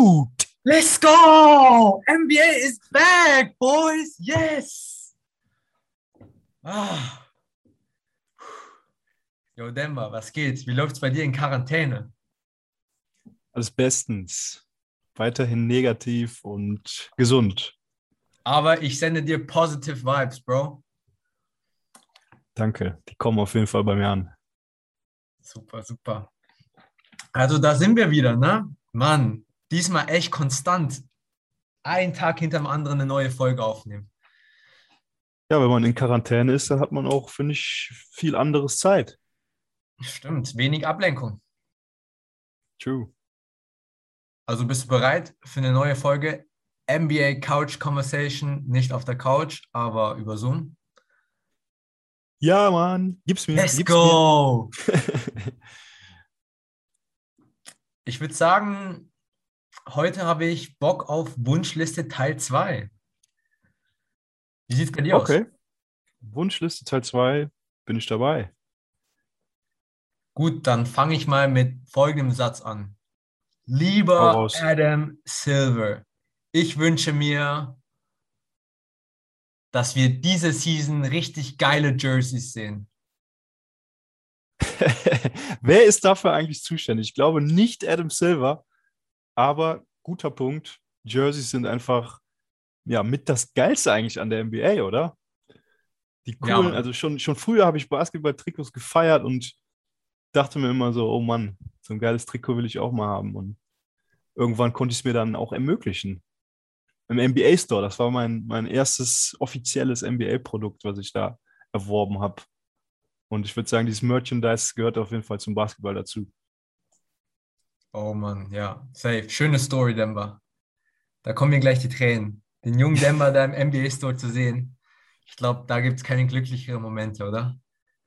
Boot! Let's go! NBA is back, boys! Yes! Ah. Yo, Denver, was geht? Wie läuft's bei dir in Quarantäne? Alles bestens. Weiterhin negativ und gesund. Aber ich sende dir positive Vibes, Bro. Danke. Die kommen auf jeden Fall bei mir an. Super, super. Also da sind wir wieder, ne? Mann, diesmal echt konstant. Einen Tag hinter dem anderen eine neue Folge aufnehmen. Ja, wenn man in Quarantäne ist, dann hat man auch, finde ich, viel anderes Zeit. Stimmt, wenig Ablenkung. True. Also bist du bereit für eine neue Folge NBA Couch Conversation? Nicht auf der Couch, aber über Zoom. Ja, Mann, gib's mir. Let's gib's go! Mir. Ich würde sagen, heute habe ich Bock auf Wunschliste Teil 2. Wie sieht es bei dir okay. aus? Wunschliste Teil 2, bin ich dabei. Gut, dann fange ich mal mit folgendem Satz an. Lieber. Adam Silver, ich wünsche mir, dass wir diese Season richtig geile Jerseys sehen. Wer ist dafür eigentlich zuständig? Ich glaube nicht Adam Silver, aber guter Punkt. Jerseys sind einfach ja mit das Geilste eigentlich an der NBA, oder? Die Ja, coolen, Mann. also schon, schon früher habe ich Basketball-Trikots gefeiert und dachte mir immer so, oh Mann, so ein geiles Trikot will ich auch mal haben. Und irgendwann konnte ich es mir dann auch ermöglichen. Im NBA Store, das war mein, mein erstes offizielles NBA-Produkt, was ich da erworben habe. Und ich würde sagen, dieses Merchandise gehört auf jeden Fall zum Basketball dazu. Oh Mann, ja, safe. Schöne Story, Denver. Da kommen mir gleich die Tränen. Den jungen Denver da im NBA-Store zu sehen. Ich glaube, da gibt es keine glücklicheren Momente, oder?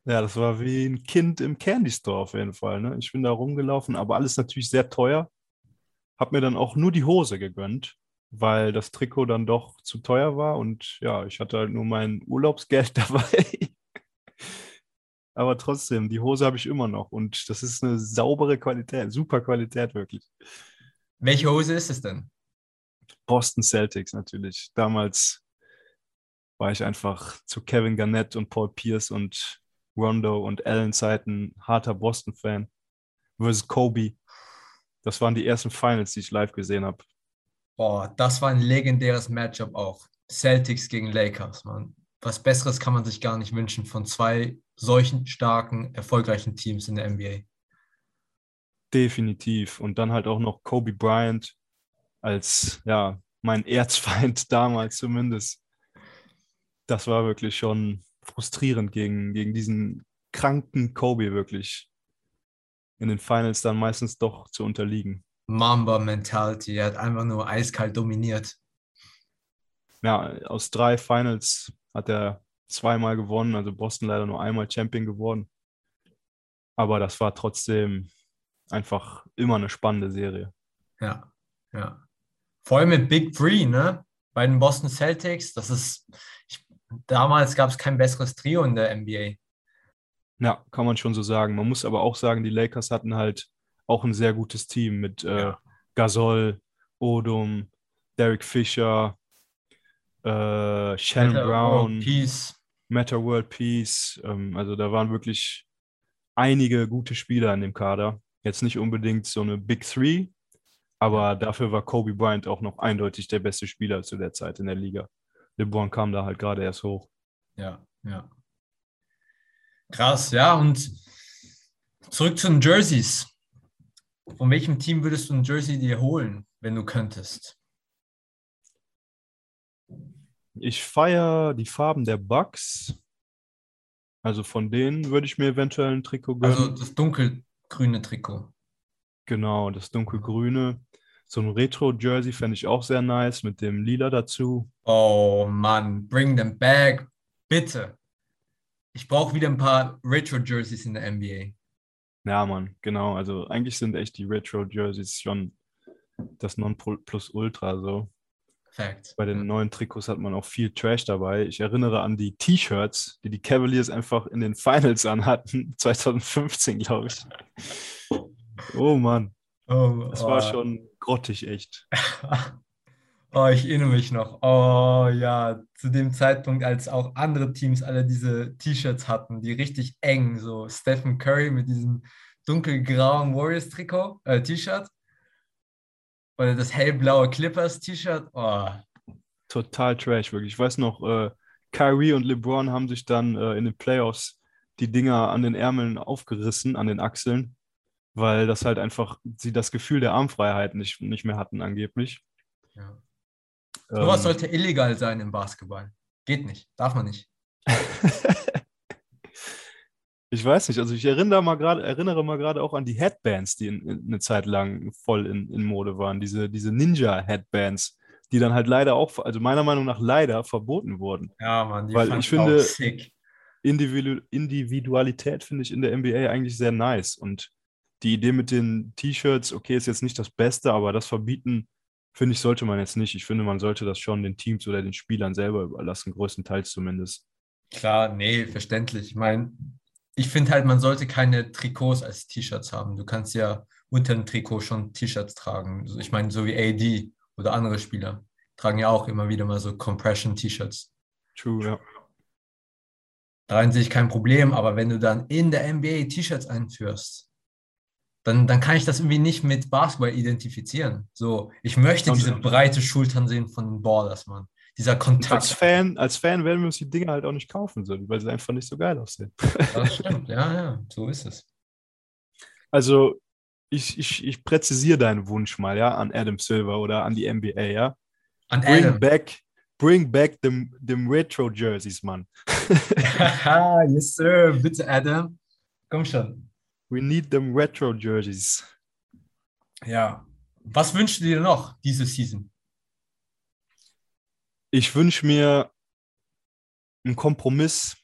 Ja, das war wie ein Kind im Candy Store auf jeden Fall. Ne? Ich bin da rumgelaufen, aber alles natürlich sehr teuer. Hab mir dann auch nur die Hose gegönnt, weil das Trikot dann doch zu teuer war und ja, ich hatte halt nur mein Urlaubsgeld dabei. Aber trotzdem, die Hose habe ich immer noch und das ist eine saubere Qualität, super Qualität wirklich. Welche Hose ist es denn? Boston Celtics natürlich. Damals war ich einfach zu Kevin Garnett und Paul Pierce und Rondo und Allen Zeiten harter Boston-Fan. Versus Kobe. Das waren die ersten Finals, die ich live gesehen habe. Boah, das war ein legendäres Matchup auch. Celtics gegen Lakers, Mann. Was Besseres kann man sich gar nicht wünschen von zwei solchen starken, erfolgreichen Teams in der NBA. Definitiv. Und dann halt auch noch Kobe Bryant als, ja, mein Erzfeind damals zumindest. Das war wirklich schon frustrierend gegen, gegen diesen kranken Kobe wirklich in den Finals dann meistens doch zu unterliegen. Mamba Mentality, er hat einfach nur eiskalt dominiert. Ja, aus drei Finals hat er zweimal gewonnen, also Boston leider nur einmal Champion geworden. Aber das war trotzdem einfach immer eine spannende Serie. Ja, ja. Vor allem mit Big Three, ne? Bei den Boston Celtics, das ist, ich, damals gab es kein besseres Trio in der NBA. Ja, kann man schon so sagen. Man muss aber auch sagen, die Lakers hatten halt auch ein sehr gutes Team mit äh, Ja. Gasol, Odom, Derek Fisher, äh, Shannon Meta Brown, World Peace. Meta World Peace. Ähm, also da waren wirklich einige gute Spieler in dem Kader. Jetzt nicht unbedingt so eine Big Three, aber dafür war Kobe Bryant auch noch eindeutig der beste Spieler zu der Zeit in der Liga. LeBron kam da halt gerade erst hoch. Ja, ja. Krass, ja. Und zurück zu den Jerseys. Von welchem Team würdest du ein Jersey dir holen, wenn du könntest? Ich feiere die Farben der Bucks. Also von denen würde ich mir eventuell ein Trikot gönnen. Also das dunkelgrüne Trikot. Genau, das dunkelgrüne. So ein Retro-Jersey fände ich auch sehr nice mit dem Lila dazu. Oh Mann, bring them back. Bitte. Ich brauche wieder ein paar Retro-Jerseys in der NBA. Ja, Mann, genau. Also eigentlich sind echt die Retro-Jerseys schon das Nonplusultra so. Fact. Bei den neuen Trikots hat man auch viel Trash dabei. Ich erinnere an die T-Shirts, die die Cavaliers einfach in den Finals anhatten. 2015, glaube ich. Oh Mann. Oh, Das oh. war schon grottig, echt. Oh, ich erinnere mich noch. Oh ja, zu dem Zeitpunkt, als auch andere Teams alle diese T-Shirts hatten, die richtig eng, so Stephen Curry mit diesem dunkelgrauen Warriors-Trikot, äh, T-Shirt. Oder das hellblaue Clippers-T-Shirt. Oh, Total trash, wirklich. Ich weiß noch, äh, Kyrie und LeBron haben sich dann äh, in den Playoffs die Dinger an den Ärmeln aufgerissen, an den Achseln, weil das halt einfach sie das Gefühl der Armfreiheit nicht, nicht mehr hatten, angeblich. ja. Sowas Ähm, sollte illegal sein im Basketball. Geht nicht, darf man nicht. Ich weiß nicht, also ich erinnere mal gerade, erinnere mal gerade auch an die Headbands, die in, in, eine Zeit lang voll in, in Mode waren, diese, diese Ninja-Headbands, die dann halt leider auch, also meiner Meinung nach leider verboten wurden. Ja, Mann, die Weil ich finde- sick. Individu Individualität finde ich in der NBA eigentlich sehr nice und die Idee mit den T-Shirts, okay, ist jetzt nicht das Beste, aber das verbieten, finde ich, sollte man jetzt nicht. Ich finde, man sollte das schon den Teams oder den Spielern selber überlassen, größtenteils zumindest. Klar, nee, verständlich. Ich meine, ich finde halt, man sollte keine Trikots als T-Shirts haben. Du kannst ja unter dem Trikot schon T-Shirts tragen. Ich meine, so wie AD oder andere Spieler tragen ja auch immer wieder mal so Compression-T-Shirts. True, ja. Darin sehe ich kein Problem, aber wenn du dann in der NBA T-Shirts einführst, dann, dann kann ich das irgendwie nicht mit Basketball identifizieren. So, ich möchte diese breite Schultern sehen von den Ballers, Mann. Dieser Und Kontakt. als Fan, als Fan werden wir uns die Dinge halt auch nicht kaufen, so, weil sie einfach nicht so geil aussehen. Das stimmt, ja, ja, so ist es. Also, ich, ich, ich präzisiere deinen Wunsch mal, ja, an Adam Silver oder an die NBA, ja. An Bring Adam. back, bring back them, them Retro Jerseys, Mann. Yes, sir. Bitte, Adam. Komm schon. We need them Retro Jerseys. Ja. Was wünschst du dir noch diese Season? Ich wünsche mir einen Kompromiss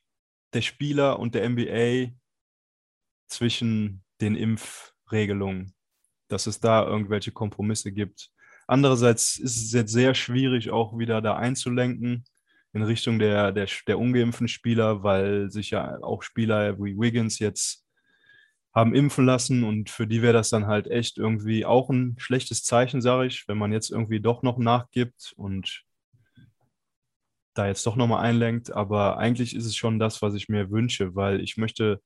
der Spieler und der NBA zwischen den Impfregelungen, dass es da irgendwelche Kompromisse gibt. Andererseits ist es jetzt sehr schwierig, auch wieder da einzulenken in Richtung der, der, der ungeimpften Spieler, weil sich ja auch Spieler wie Wiggins jetzt haben impfen lassen und für die wäre das dann halt echt irgendwie auch ein schlechtes Zeichen, sage ich, wenn man jetzt irgendwie doch noch nachgibt und da jetzt doch nochmal einlenkt. Aber eigentlich ist es schon das, was ich mir wünsche, weil ich möchte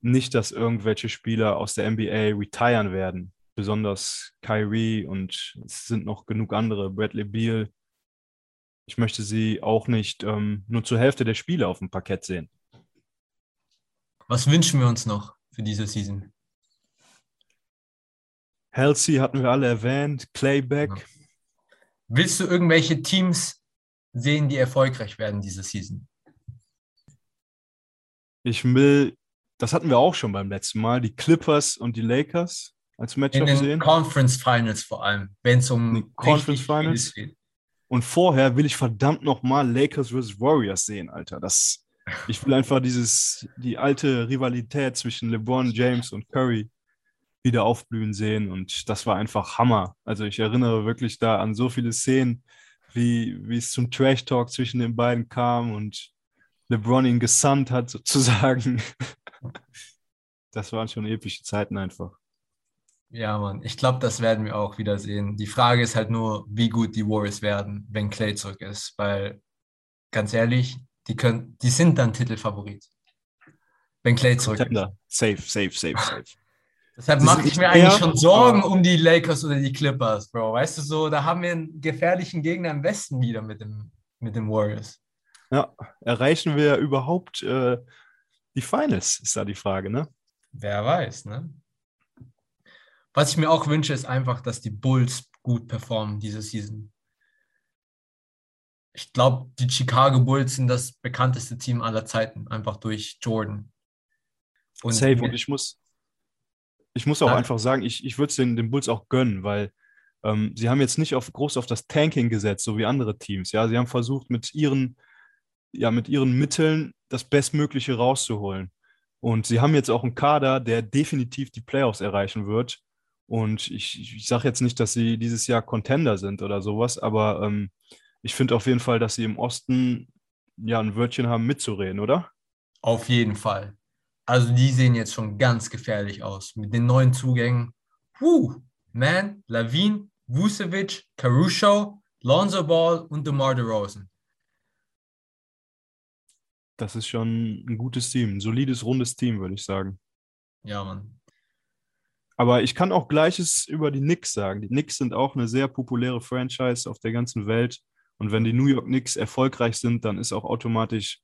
nicht, dass irgendwelche Spieler aus der NBA retiren werden. Besonders Kyrie und es sind noch genug andere, Bradley Beal. Ich möchte sie auch nicht ähm, nur zur Hälfte der Spiele auf dem Parkett sehen. Was wünschen wir uns noch für diese Season? Halsey hatten wir alle erwähnt, Clayback. Ja. Willst du irgendwelche Teams sehen, die erfolgreich werden diese Season? Ich will, das hatten wir auch schon beim letzten Mal, die Clippers und die Lakers als In Matchup den sehen. Conference Finals vor allem, wenn es um Die Conference Finals? geht. Und vorher will ich verdammt nochmal Lakers vs. Warriors sehen, Alter. Das, ich will einfach dieses, die alte Rivalität zwischen LeBron James und Curry wieder aufblühen sehen. Und das war einfach Hammer. Also ich erinnere wirklich da an so viele Szenen, wie, wie es zum Trash-Talk zwischen den beiden kam und LeBron ihn gesandt hat, sozusagen. Das waren schon epische Zeiten einfach. Ja, Mann, ich glaube, das werden wir auch wieder sehen. Die Frage ist halt nur, wie gut die Warriors werden, wenn Clay zurück ist, weil ganz ehrlich, die können, die sind dann Titelfavorit, wenn Clay zurück ist. Contender. Safe, safe, safe, safe. Deshalb mache ich mir eigentlich schon Sorgen um die Lakers oder die Clippers, Bro. Weißt du so, da haben wir einen gefährlichen Gegner im Westen wieder mit dem, mit den Warriors. Ja, erreichen wir überhaupt äh, die Finals, ist da die Frage, ne? Wer weiß, ne? Was ich mir auch wünsche, ist einfach, dass die Bulls gut performen diese Season. Ich glaube, die Chicago Bulls sind das bekannteste Team aller Zeiten, einfach durch Jordan. Und Safe. Und ich muss, ich muss auch Ja. einfach sagen, ich, ich würde es den, den Bulls auch gönnen, weil ähm, sie haben jetzt nicht auf, groß auf das Tanking gesetzt, so wie andere Teams. Ja, sie haben versucht, mit ihren, ja, mit ihren Mitteln das Bestmögliche rauszuholen. Und sie haben jetzt auch einen Kader, der definitiv die Playoffs erreichen wird. Und ich, ich sage jetzt nicht, dass sie dieses Jahr Contender sind oder sowas, aber ähm, ich finde auf jeden Fall, dass sie im Osten ja ein Wörtchen haben mitzureden, oder? auf jeden Fall. Also die sehen jetzt schon ganz gefährlich aus. Mit den neuen Zugängen. Puh, man, Lavine, Vucevic, Caruso, Lonzo Ball und DeMar DeRozan. Das ist schon ein gutes Team, ein solides, rundes Team, würde ich sagen. Ja, Mann. Aber ich kann auch Gleiches über die Knicks sagen. Die Knicks sind auch eine sehr populäre Franchise auf der ganzen Welt. Und wenn die New York Knicks erfolgreich sind, dann ist auch automatisch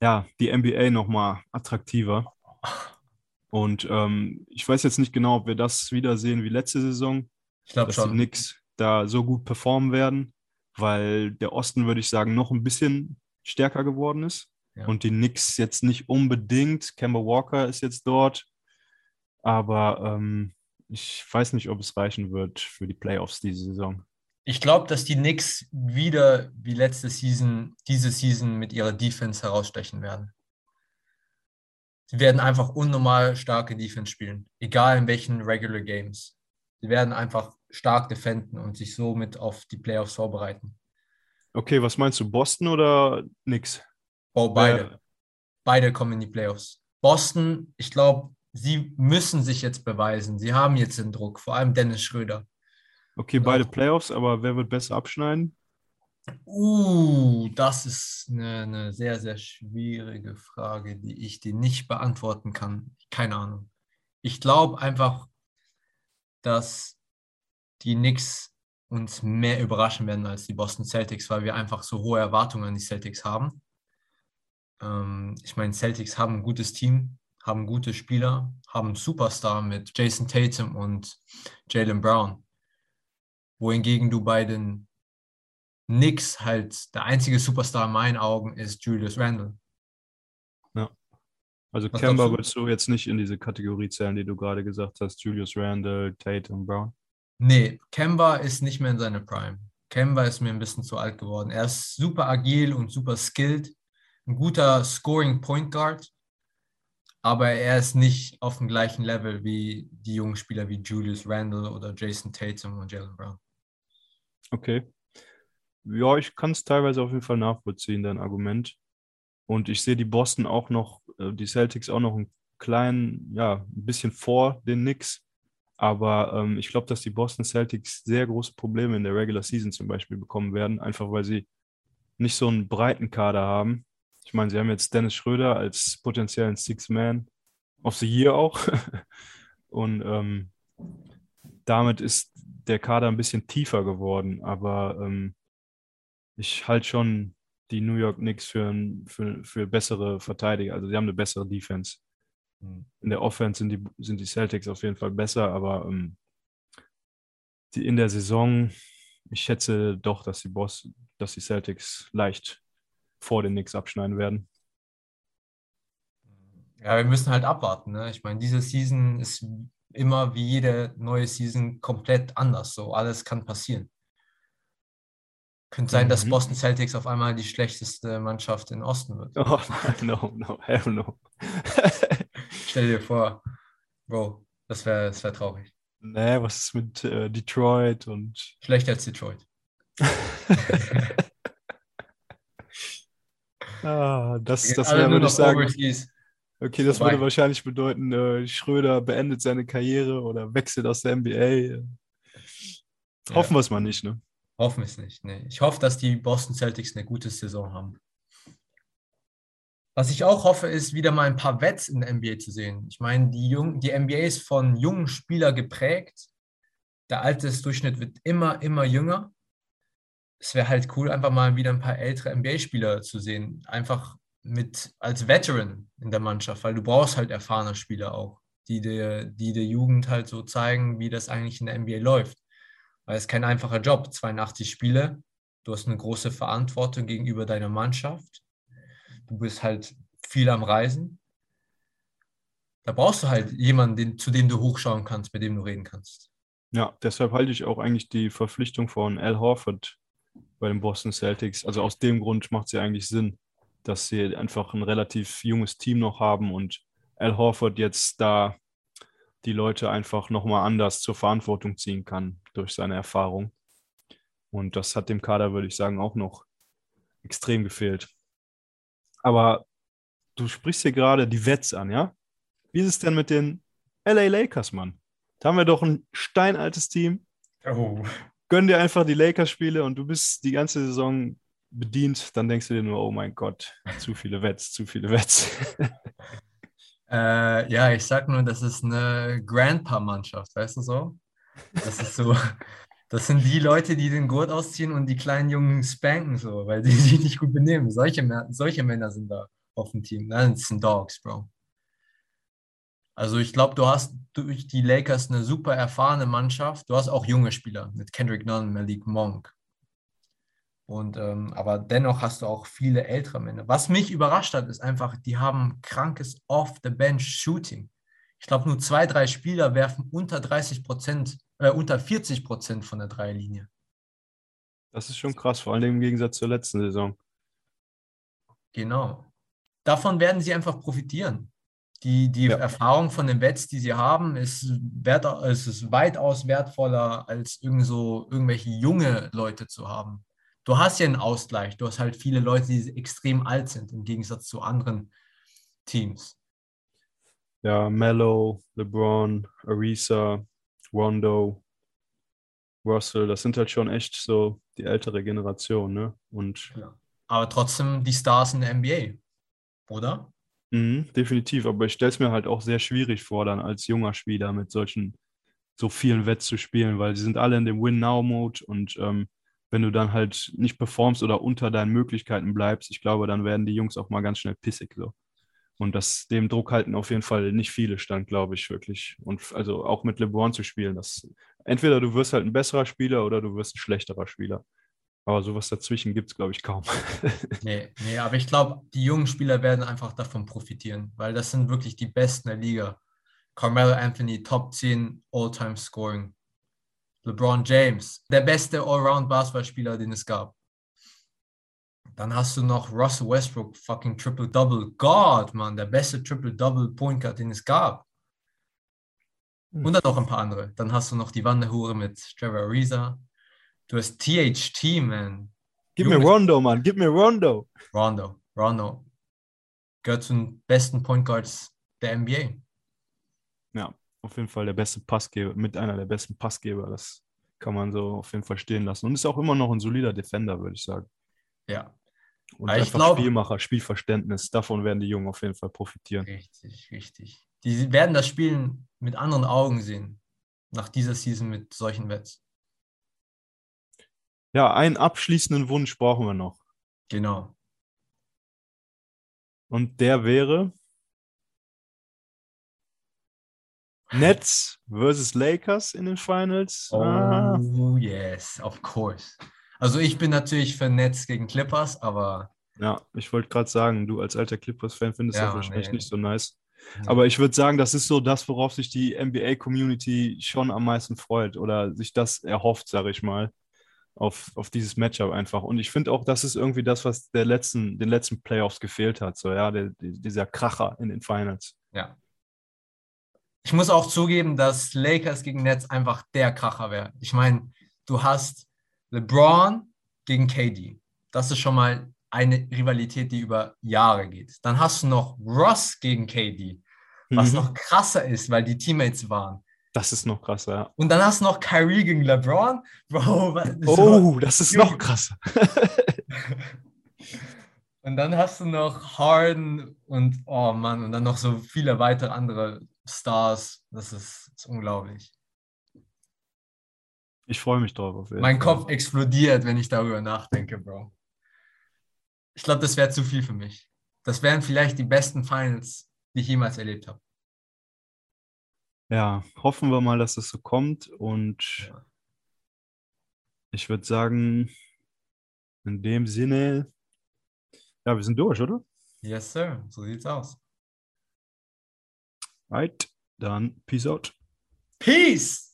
ja, die NBA nochmal attraktiver. Und ähm, ich weiß jetzt nicht genau, ob wir das wiedersehen wie letzte Saison. Ich glaube dass schon. die Knicks da so gut performen werden, weil der Osten, würde ich sagen, noch ein bisschen stärker geworden ist. Ja. Und die Knicks jetzt nicht unbedingt. Kemba Walker ist jetzt dort. Aber ähm, ich weiß nicht, ob es reichen wird für die Playoffs diese Saison. Ich glaube, dass die Knicks wieder wie letzte Season, diese Season mit ihrer Defense herausstechen werden. Sie werden einfach unnormal starke Defense spielen, egal in welchen Regular Games. Sie werden einfach stark defenden und sich somit auf die Playoffs vorbereiten. Okay, was meinst du, Boston oder Knicks? Oh, beide. Wer- Beide kommen in die Playoffs. Boston, ich glaube, sie müssen sich jetzt beweisen. Sie haben jetzt den Druck, vor allem Dennis Schröder. Okay, beide Playoffs, aber wer wird besser abschneiden? Uh, das ist eine, eine sehr, sehr schwierige Frage, die ich dir nicht beantworten kann. Keine Ahnung. Ich glaube einfach, dass die Knicks uns mehr überraschen werden als die Boston Celtics, weil wir einfach so hohe Erwartungen an die Celtics haben. Ähm, ich meine, Celtics haben ein gutes Team, haben gute Spieler, haben einen Superstar mit Jason Tatum und Jalen Brown. Wohingegen du bei den Knicks halt der einzige Superstar in meinen Augen ist Julius Randle. Also Was Kemba würdest du jetzt nicht in diese Kategorie zählen, die du gerade gesagt hast, Julius Randle, Tate und Brown. Nee, Kemba ist nicht mehr in seiner Prime. Kemba ist mir ein bisschen zu alt geworden. Er ist super agil und super skilled, ein guter Scoring Point Guard, aber er ist nicht auf dem gleichen Level wie die jungen Spieler wie Julius Randle oder Jason Tatum und Jalen Brown. Okay. Ja, ich kann es teilweise auf jeden Fall nachvollziehen, dein Argument. Und ich sehe die Boston auch noch, äh, die Celtics auch noch einen kleinen, ja, ein bisschen vor den Knicks. Aber ähm, ich glaube, dass die Boston Celtics sehr große Probleme in der Regular Season zum Beispiel bekommen werden, einfach weil sie nicht so einen breiten Kader haben. Ich meine, sie haben jetzt Dennis Schröder als potenziellen Six-Man of the Year auch. Und ähm, damit ist der Kader ein bisschen tiefer geworden. Aber ähm, ich halte schon die New York Knicks für, für, für bessere Verteidiger. Also sie haben eine bessere Defense. In der Offense sind die, sind die Celtics auf jeden Fall besser, aber ähm, die, in der Saison, ich schätze doch, dass die, Boss, dass die Celtics leicht vor den Knicks abschneiden werden. Ja, wir müssen halt abwarten. Ne? Ich meine, diese Season ist immer wie jede neue Season komplett anders. So, alles kann passieren. Könnte sein, dass Mhm. Boston Celtics auf einmal die schlechteste Mannschaft in Osten wird. Oh, no, no, hell no. Stell dir vor, Bro, das wäre das wär traurig. nee, was ist mit äh, Detroit und Schlechter als Detroit. ah, das, das wäre, würde ich sagen, overseas. Okay, das würde wahrscheinlich bedeuten, äh, Schröder beendet seine Karriere oder wechselt aus der NBA. Hoffen Ja. wir es mal nicht, ne? Hoffen wir es nicht. Nee. Ich hoffe, dass die Boston Celtics eine gute Saison haben. Was ich auch hoffe, ist, wieder mal ein paar Vets in der NBA zu sehen. Ich meine, die, Jung, die NBA ist von jungen Spielern geprägt. Der Altersdurchschnitt wird immer, immer jünger. Es wäre halt cool, einfach mal wieder ein paar ältere NBA-Spieler zu sehen. Einfach mit als Veteran in der Mannschaft, weil du brauchst halt erfahrene Spieler auch, die der, die der Jugend halt so zeigen, wie das eigentlich in der NBA läuft. Weil es kein einfacher Job. 82 Spiele, du hast eine große Verantwortung gegenüber deiner Mannschaft. Du bist halt viel am Reisen. Da brauchst du halt jemanden, den, zu dem du hochschauen kannst, mit dem du reden kannst. Ja, deshalb halte ich auch eigentlich die Verpflichtung von Al Horford bei den Boston Celtics. Also aus dem Grund macht sie eigentlich Sinn, dass sie einfach ein relativ junges Team noch haben und Al Horford jetzt da die Leute einfach nochmal anders zur Verantwortung ziehen kann durch seine Erfahrung. Und das hat dem Kader, würde ich sagen, auch noch extrem gefehlt. Aber du sprichst hier gerade die Wets an, ja? Wie ist es denn mit den LA Lakers, Mann? Da haben wir doch ein steinaltes Team. Oh. Gönn dir einfach die Lakers-Spiele und du bist die ganze Saison bedient. Dann denkst du dir nur, oh mein Gott, zu viele Wets, zu viele Wets. Äh, ja, ich sag nur, das ist eine Grandpa-Mannschaft, weißt du so? Das ist so, das sind die Leute, die den Gurt ausziehen und die kleinen Jungen spanken, so, weil die sich nicht gut benehmen. Solche, solche Männer sind da auf dem Team. Nein, das sind Dogs, Bro. Also ich glaube, du hast durch die Lakers eine super erfahrene Mannschaft. Du hast auch junge Spieler mit Kendrick Nunn, Malik Monk. Und, ähm, aber dennoch hast du auch viele ältere Männer. Was mich überrascht hat, ist einfach, die haben krankes Off-the-Bench-Shooting. Ich glaube, nur zwei, drei Spieler werfen unter 30 Prozent, äh, unter 40 Prozent von der Dreierlinie. Das ist schon krass, vor allem im Gegensatz zur letzten Saison. Genau. Davon werden sie einfach profitieren. Die, die ja. Erfahrung von den Bets, die sie haben, ist, wert, ist weitaus wertvoller, als irgend so, irgendwelche junge Leute zu haben du hast ja einen Ausgleich. Du hast halt viele Leute, die extrem alt sind, im Gegensatz zu anderen Teams. Ja, Mello, LeBron, Arisa, Rondo, Russell, das sind halt schon echt so die ältere Generation, ne? Und ja. Aber trotzdem die Stars in der NBA, oder? Mhm, definitiv, aber ich stelle es mir halt auch sehr schwierig vor, dann als junger Spieler mit solchen so vielen Wets zu spielen, weil sie sind alle in dem Win-Now-Mode und ähm, wenn du dann halt nicht performst oder unter deinen Möglichkeiten bleibst, ich glaube, dann werden die Jungs auch mal ganz schnell pissig so. Und das, dem Druck halten auf jeden Fall nicht viele stand, glaube ich, wirklich. Und also auch mit LeBron zu spielen, das entweder du wirst halt ein besserer Spieler oder du wirst ein schlechterer Spieler. Aber sowas dazwischen gibt es, glaube ich, kaum. nee, nee, aber ich glaube, die jungen Spieler werden einfach davon profitieren, weil das sind wirklich die Besten der Liga. Carmelo Anthony, Top 10 All-Time Scoring. LeBron James, der beste Allround-Basketballspieler, den es gab. Dann hast du noch Russell Westbrook, fucking Triple-Double. God, man, der beste Triple-Double-Point Guard, den es gab. Hm. Und dann noch ein paar andere. Dann hast du noch die Wanderhure mit Trevor Ariza. Du hast THT, man. Gib mir Rondo, Mann. Gib mir Rondo. Rondo. Rondo. Gehört zu den besten Point Guards der NBA. Ja auf jeden Fall der beste Passgeber, mit einer der besten Passgeber. Das kann man so auf jeden Fall stehen lassen. Und ist auch immer noch ein solider Defender, würde ich sagen. Ja. Und Aber einfach glaub, Spielmacher, Spielverständnis, davon werden die Jungen auf jeden Fall profitieren. Richtig, richtig. Die werden das Spielen mit anderen Augen sehen, nach dieser Season mit solchen Wets. Ja, einen abschließenden Wunsch brauchen wir noch. Genau. Und der wäre, Nets versus Lakers in den Finals. Oh, ah. yes, of course. Also ich bin natürlich für Nets gegen Clippers, aber. Ja, ich wollte gerade sagen, du als alter Clippers-Fan findest ja, das wahrscheinlich nee. nicht so nice. Aber ich würde sagen, das ist so das, worauf sich die NBA-Community schon am meisten freut oder sich das erhofft, sage ich mal, auf, auf dieses Matchup einfach. Und ich finde auch, das ist irgendwie das, was der letzten, den letzten Playoffs gefehlt hat. So, ja, der, dieser Kracher in den Finals. Ja, ich muss auch zugeben, dass Lakers gegen Nets einfach der Kracher wäre. Ich meine, du hast LeBron gegen KD. Das ist schon mal eine Rivalität, die über Jahre geht. Dann hast du noch Ross gegen KD, was mhm. noch krasser ist, weil die Teammates waren. Das ist noch krasser, ja. Und dann hast du noch Kyrie gegen LeBron. Bro, oh, das ist noch krasser. und dann hast du noch Harden und, oh Mann, und dann noch so viele weitere andere Stars. Das ist, das ist unglaublich. Ich freue mich drauf. mein Fall. Kopf explodiert, wenn ich darüber nachdenke, Bro. Ich glaube, das wäre zu viel für mich. Das wären vielleicht die besten Finals, die ich jemals erlebt habe. Ja, hoffen wir mal, dass es so kommt. Und ja. ich würde sagen, in dem Sinne, ja, wir sind durch, oder? Yes, sir. So sieht's aus. Right, dann peace out. Peace!